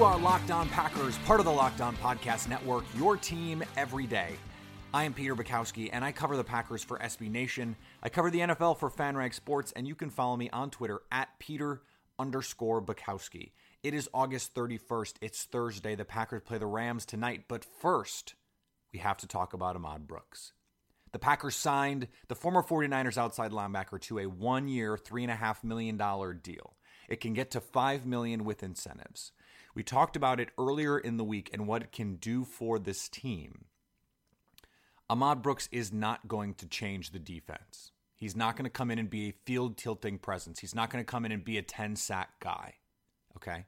You are Locked On Packers, part of the Locked On Podcast Network, your team every day. I am Peter Bukowski, and I cover the Packers for SB Nation. I cover the NFL for FanRag Sports, and you can follow me on Twitter at Peter underscore Bukowski. It is August 31st. It's Thursday. The Packers play the Rams tonight, but first, we have to talk about Ahmad Brooks. The Packers signed the former 49ers outside linebacker to a one year, $3.5 million deal. It can get to 5 million with incentives. We talked about it earlier in the week and what it can do for this team. Ahmad Brooks is not going to change the defense. He's not going to come in and be a field tilting presence. He's not going to come in and be a 10 sack guy. Okay?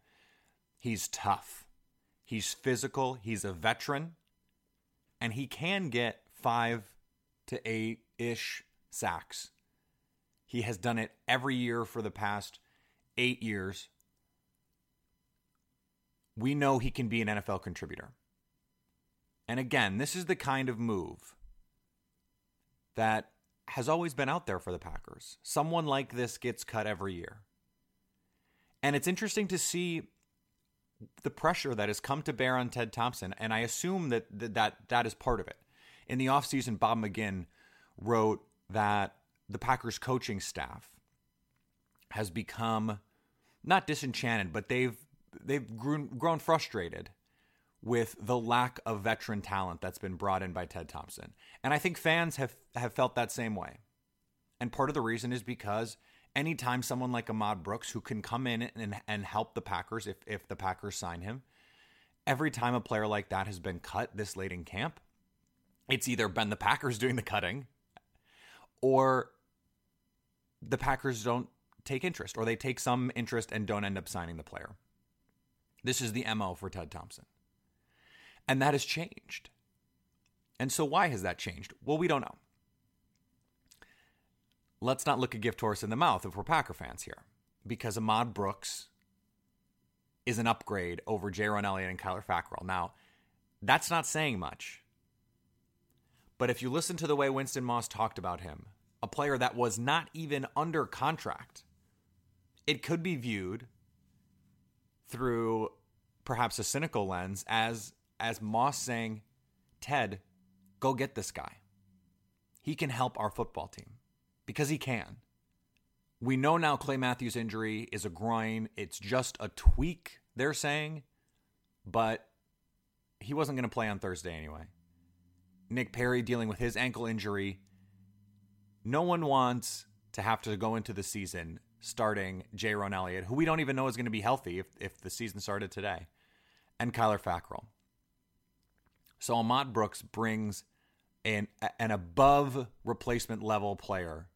He's tough. He's physical. He's a veteran. And he can get five to eight ish sacks. He has done it every year for the past eight years we know he can be an NFL contributor. And again, this is the kind of move that has always been out there for the Packers. Someone like this gets cut every year. And it's interesting to see the pressure that has come to bear on Ted Thompson. And I assume that that, that, that is part of it. In the offseason, Bob McGinn wrote that the Packers coaching staff has become not disenchanted, but they've they've grown, grown frustrated with the lack of veteran talent that's been brought in by Ted Thompson. And I think fans have, have felt that same way. And part of the reason is because anytime someone like Ahmad Brooks, who can come in and, and help the Packers if, if the Packers sign him, every time a player like that has been cut this late in camp, it's either been the Packers doing the cutting or the Packers don't take interest or they take some interest and don't end up signing the player. This is the MO for Ted Thompson. And that has changed. And so, why has that changed? Well, we don't know. Let's not look a gift horse in the mouth if we're Packer fans here, because Ahmad Brooks is an upgrade over Jayrone Elliott and Kyler Fackrell. Now, that's not saying much. But if you listen to the way Winston Moss talked about him, a player that was not even under contract, it could be viewed through perhaps a cynical lens as as Moss saying, "Ted, go get this guy. He can help our football team because he can." We know now Clay Matthews' injury is a groin. It's just a tweak, they're saying, but he wasn't going to play on Thursday anyway. Nick Perry dealing with his ankle injury. No one wants to have to go into the season starting Jayrone Elliott, who we don't even know is going to be healthy if, if the season started today, and Kyler Fackrell. So Ahmad Brooks brings an, an above replacement level player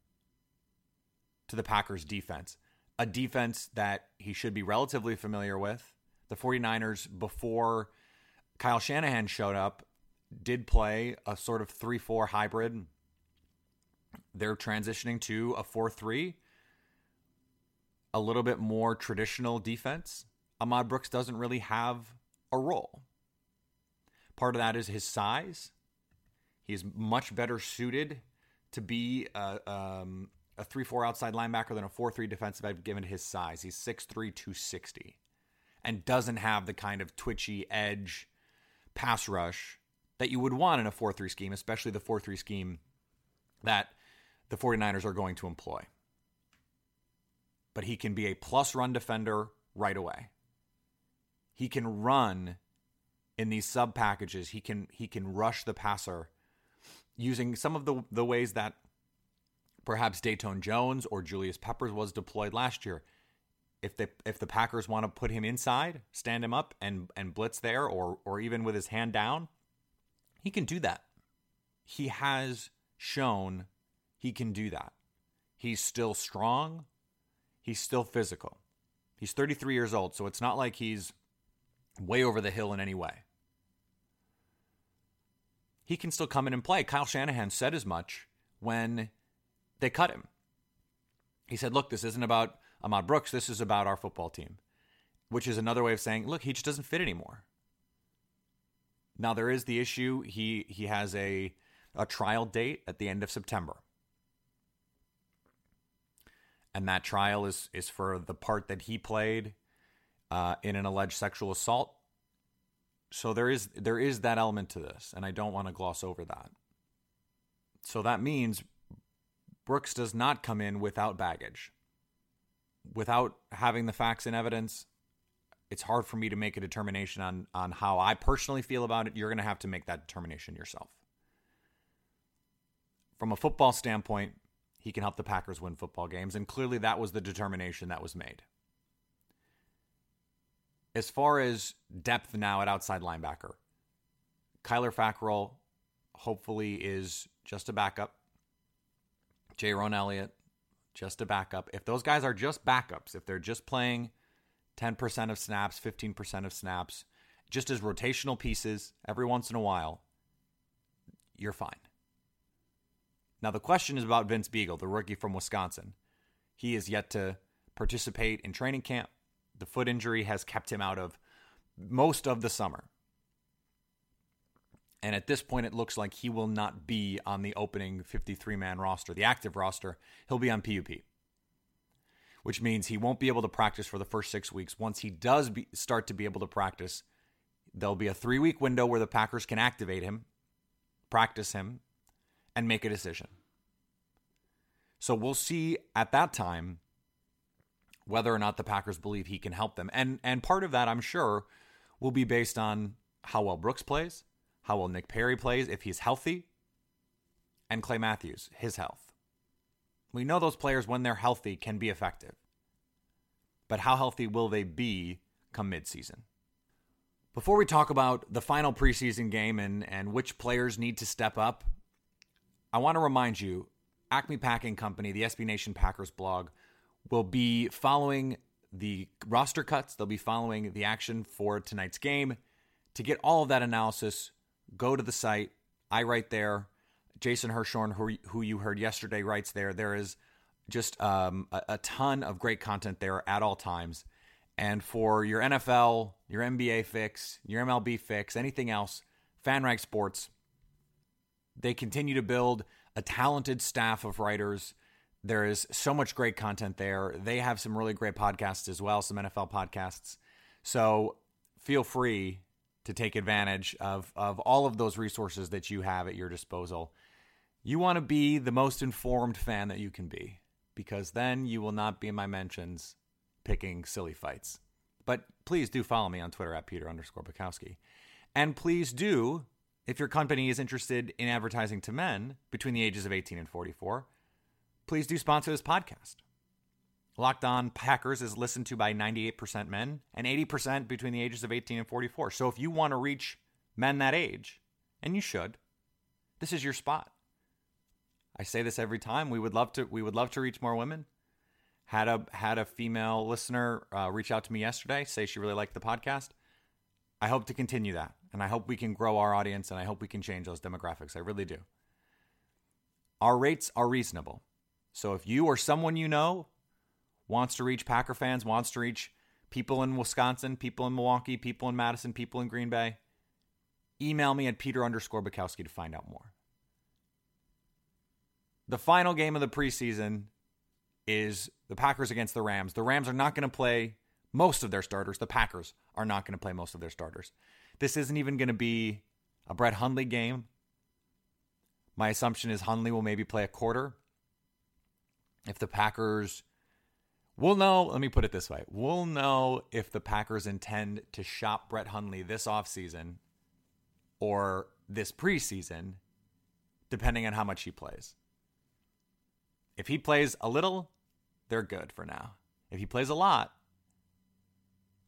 to the Packers defense, a defense that he should be relatively familiar with. The 49ers, before Kyle Shanahan showed up, did play a sort of 3 4 hybrid. They're transitioning to a 4 3 a little bit more traditional defense, Ahmad Brooks doesn't really have a role. Part of that is his size. He's much better suited to be a, um, a 3 4 outside linebacker than a 4 3 defensive end given his size. He's 6'3, 260, and doesn't have the kind of twitchy edge pass rush that you would want in a 4 3 scheme, especially the 4 3 scheme that the 49ers are going to employ but he can be a plus run defender right away. He can run in these sub packages. He can he can rush the passer using some of the the ways that perhaps Datone Jones or Julius Peppers was deployed last year. If the if the Packers want to put him inside, stand him up and and blitz there or or even with his hand down, he can do that. He has shown he can do that. He's still strong. He's still physical. He's 33 years old, so it's not like he's way over the hill in any way. He can still come in and play. Kyle Shanahan said as much when they cut him. He said, Look, this isn't about Ahmad Brooks. This is about our football team, which is another way of saying, Look, he just doesn't fit anymore. Now, there is the issue. He, he has a, a trial date at the end of September and that trial is is for the part that he played uh, in an alleged sexual assault. So there is there is that element to this, and I don't want to gloss over that. So that means Brooks does not come in without baggage, without having the facts and evidence. It's hard for me to make a determination on on how I personally feel about it. You're going to have to make that determination yourself. From a football standpoint, he can help the Packers win football games. And clearly that was the determination that was made. As far as depth now at outside linebacker, Kyler Fackrell hopefully is just a backup. Jayrone Elliott, just a backup. If those guys are just backups, if they're just playing 10% of snaps, 15% of snaps, just as rotational pieces every once in a while, you're fine. Now, the question is about Vince Biegel, the rookie from Wisconsin. He is yet to participate in training camp. The foot injury has kept him out of most of the summer. And at this point, it looks like he will not be on the opening 53 man roster, the active roster. He'll be on PUP, which means he won't be able to practice for the first six weeks. Once he does be, start to be able to practice, there'll be a three week window where the Packers can activate him, practice him, and make a decision. So we'll see at that time whether or not the Packers believe he can help them. And and part of that I'm sure will be based on how well Brooks plays, how well Nick Perry plays if he's healthy, and Clay Matthews, his health. We know those players when they're healthy can be effective. But how healthy will they be come midseason? Before we talk about the final preseason game and, and which players need to step up I want to remind you Acme Packing Company, the SB Nation Packers blog, will be following the roster cuts. They'll be following the action for tonight's game. To get all of that analysis, go to the site. I write there. Jason Hirschhorn, who, who you heard yesterday, writes there. There is just um, a, a ton of great content there at all times. And for your NFL, your NBA fix, your MLB fix, anything else, FanRag Sports they continue to build a talented staff of writers. There is so much great content there. They have some really great podcasts as well, some NFL podcasts. So feel free to take advantage of, of all of those resources that you have at your disposal. You want to be the most informed fan that you can be because then you will not be in my mentions picking silly fights. But please do follow me on Twitter at Peter underscore Bukowski. And please do if your company is interested in advertising to men between the ages of 18 and 44, please do sponsor this podcast. Locked On Packers is listened to by 98% men and 80% between the ages of 18 and 44. So if you want to reach men that age, and you should, this is your spot. I say this every time. We would love to. We would love to reach more women. Had a had a female listener uh, reach out to me yesterday, say she really liked the podcast. I hope to continue that. And I hope we can grow our audience and I hope we can change those demographics. I really do. Our rates are reasonable. So if you or someone you know wants to reach Packer fans, wants to reach people in Wisconsin, people in Milwaukee, people in Madison, people in Green Bay, email me at Peter underscore Bukowski to find out more. The final game of the preseason is the Packers against the Rams. The Rams are not going to play most of their starters. The Packers are not going to play most of their starters. This isn't even going to be a Brett Hundley game. My assumption is Hundley will maybe play a quarter. If the Packers We'll know, let me put it this way. We'll know if the Packers intend to shop Brett Hundley this offseason or this preseason, depending on how much he plays. If he plays a little, they're good for now. If he plays a lot,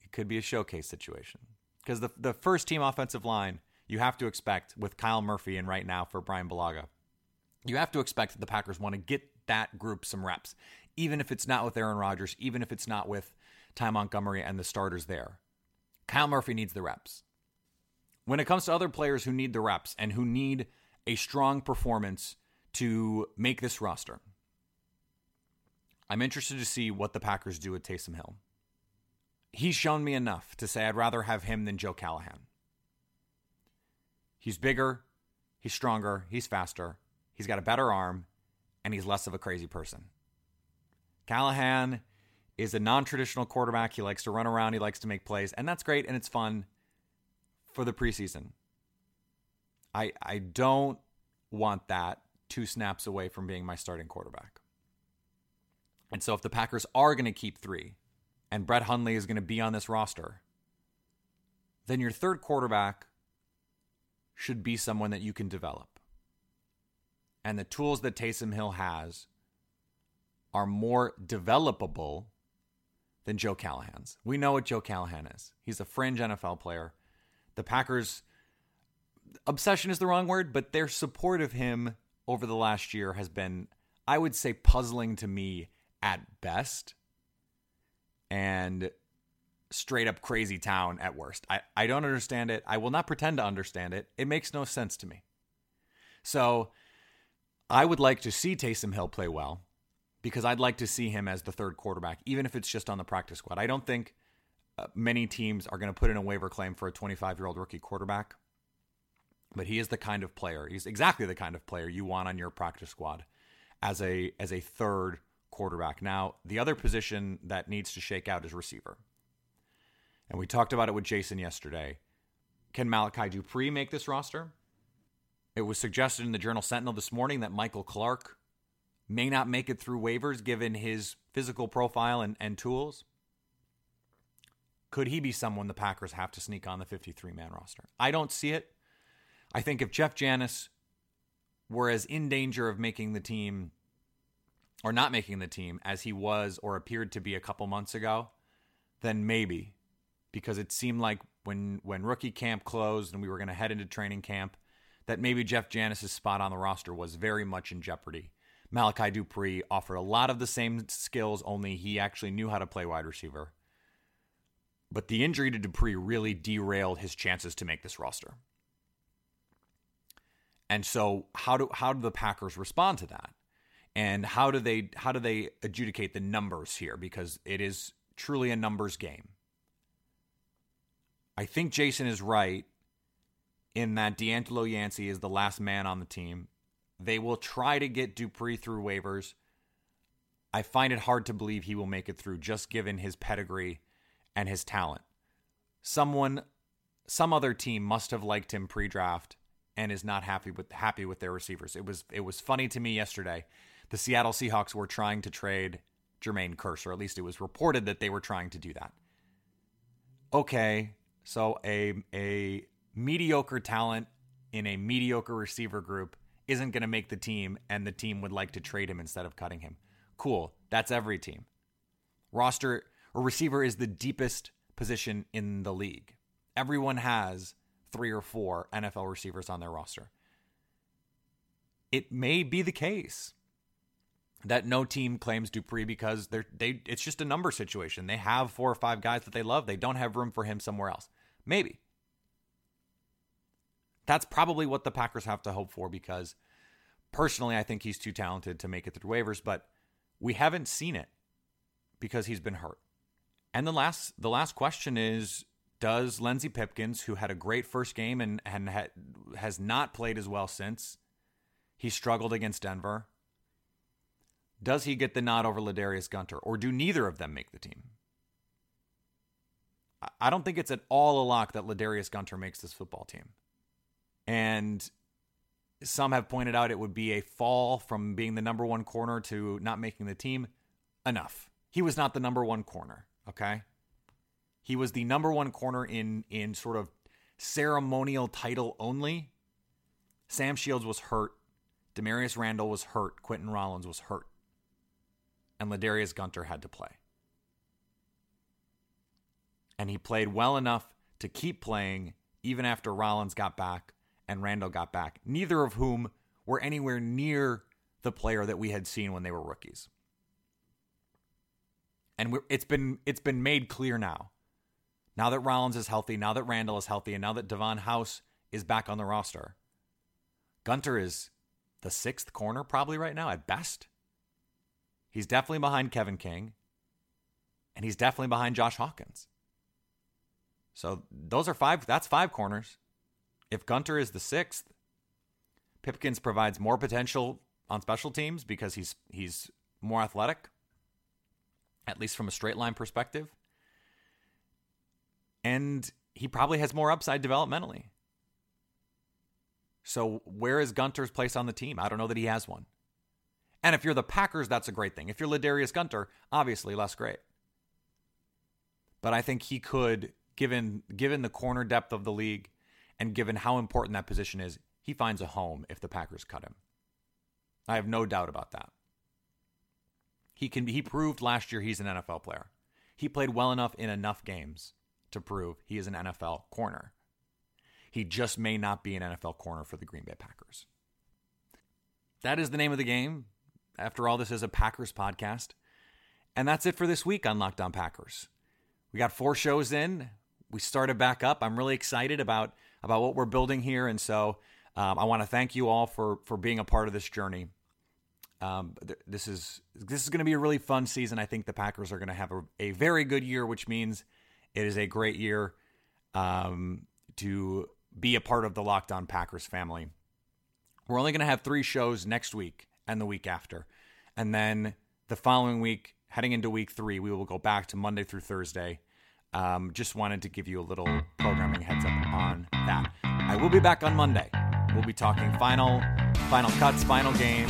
it could be a showcase situation. Because the, the first team offensive line, you have to expect with Kyle Murphy and right now for Brian Bulaga, you have to expect that the Packers want to get that group some reps even if it's not with Aaron Rodgers, even if it's not with Ty Montgomery and the starters there. Kyle Murphy needs the reps. When it comes to other players who need the reps and who need a strong performance to make this roster, I'm interested to see what the Packers do with Taysom Hill. He's shown me enough to say I'd rather have him than Joe Callahan. He's bigger, he's stronger, he's faster, he's got a better arm, and he's less of a crazy person. Callahan is a non traditional quarterback. He likes to run around, he likes to make plays, and that's great and it's fun for the preseason. I, I don't want that two snaps away from being my starting quarterback. And so if the Packers are going to keep three and Brett Hundley is going to be on this roster, then your third quarterback should be someone that you can develop. And the tools that Taysom Hill has are more developable than Joe Callahan's. We know what Joe Callahan is. He's a fringe NFL player. The Packers obsession is the wrong word, but their support of him over the last year has been I would say puzzling to me at best and straight up crazy town at worst. I, I don't understand it. I will not pretend to understand it. It makes no sense to me. So I would like to see Taysom Hill play well because I'd like to see him as the third quarterback, even if it's just on the practice squad. I don't think uh, many teams are going to put in a waiver claim for a 25 year old rookie quarterback, but he is the kind of player. He's exactly the kind of player you want on your practice squad as a as a third quarterback. Now, the other position that needs to shake out is receiver, and we talked about it with Jason yesterday. Can Malachi Dupre make this roster? It was suggested in the Journal Sentinel this morning that Michael Clark may not make it through waivers given his physical profile and, and tools. Could he be someone the Packers have to sneak on the 53 man roster? I don't see it. I think if Jeff Janis were as in danger of making the team or not making the team as he was or appeared to be a couple months ago, then maybe. Because it seemed like when when rookie camp closed and we were going to head into training camp, that maybe Jeff Janis's spot on the roster was very much in jeopardy. Malachi Dupre offered a lot of the same skills, only he actually knew how to play wide receiver. But the injury to Dupre really derailed his chances to make this roster. And so how do how do the Packers respond to that? And how do they how do they adjudicate the numbers here because it is truly a numbers game. I think Jason is right in that DeAngelo Yancey is the last man on the team they will try to get Dupre through waivers. I find it hard to believe he will make it through just given his pedigree and his talent. Someone some other team must have liked him pre-draft and is not happy with happy with their receivers. It was it was funny to me yesterday. The Seattle Seahawks were trying to trade Jermaine Kearse, or at least it was reported that they were trying to do that. Okay, so a a mediocre talent in a mediocre receiver group isn't going to make the team and the team would like to trade him instead of cutting him. Cool. That's every team. Roster or receiver is the deepest position in the league. Everyone has three or four NFL receivers on their roster. It may be the case that no team claims Dupre because they're they it's just a number situation. They have four or five guys that they love. They don't have room for him somewhere else. Maybe. That's probably what the Packers have to hope for because personally, I think he's too talented to make it through waivers, but we haven't seen it because he's been hurt. And the last the last question is does Lenzy Pipkins, who had a great first game and, and ha- has not played as well since, he struggled against Denver. Does he get the nod over Ladarius Gunter, or do neither of them make the team? I don't think it's at all a lock that Ladarius Gunter makes this football team. And some have pointed out it would be a fall from being the number one corner to not making the team. Enough. He was not the number one corner. Okay, he was the number one corner in in sort of ceremonial title only. Sam Shields was hurt. Damarious Randall was hurt. Quinten Rollins was hurt. And Ladarius Gunter had to play. And he played well enough to keep playing even after Rollins got back and Randall got back, neither of whom were anywhere near the player that we had seen when they were rookies. And it's been it's been made clear now. Now that Rollins is healthy, now that Randall is healthy, and now that Davon House is back on the roster, Gunter is the sixth corner probably right now at best. He's definitely behind Kevin King, and he's definitely behind Josh Hawkins. So those are five. That's five corners. If Gunter is the sixth, Pipkins provides more potential on special teams because he's he's more athletic, at least from a straight line perspective. And he probably has more upside developmentally. So where is Gunter's place on the team? I don't know that he has one. And if you're the Packers, that's a great thing. If you're Ladarius Gunter, obviously less great. But I think he could given given the corner depth of the league and given how important that position is, he finds a home if the Packers cut him. I have no doubt about that. He can he proved last year he's an NFL player. He played well enough in enough games to prove he is an NFL corner. He just may not be an NFL corner for the Green Bay Packers. That is the name of the game. After all, this is a Packers podcast. And that's it for this week on Locked On Packers. We got four shows in we started back up. I'm really excited about about what we're building here, and so um, I want to thank you all for for being a part of this journey. Um, th- this is this is going to be a really fun season. I think the Packers are going to have a, a, very good year, which means it is a great year um, to be a part of the Locked On Packers family. We're only going to have three shows next week and the week after, and then the following week, heading into week three, we will go back to Monday through Thursday um, just wanted to give you a little programming heads up on that. I will be back on Monday. We'll be talking final, final cuts, final game,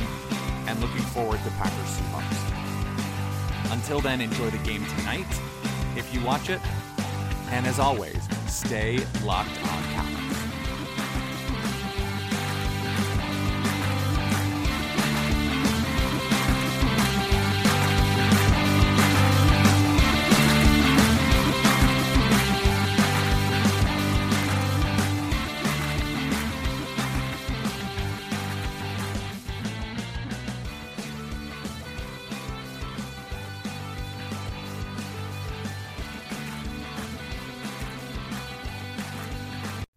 and looking forward to Packers Seahawks. Until then, enjoy the game tonight if you watch it, and as always, stay locked on Packers.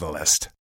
Catalyst.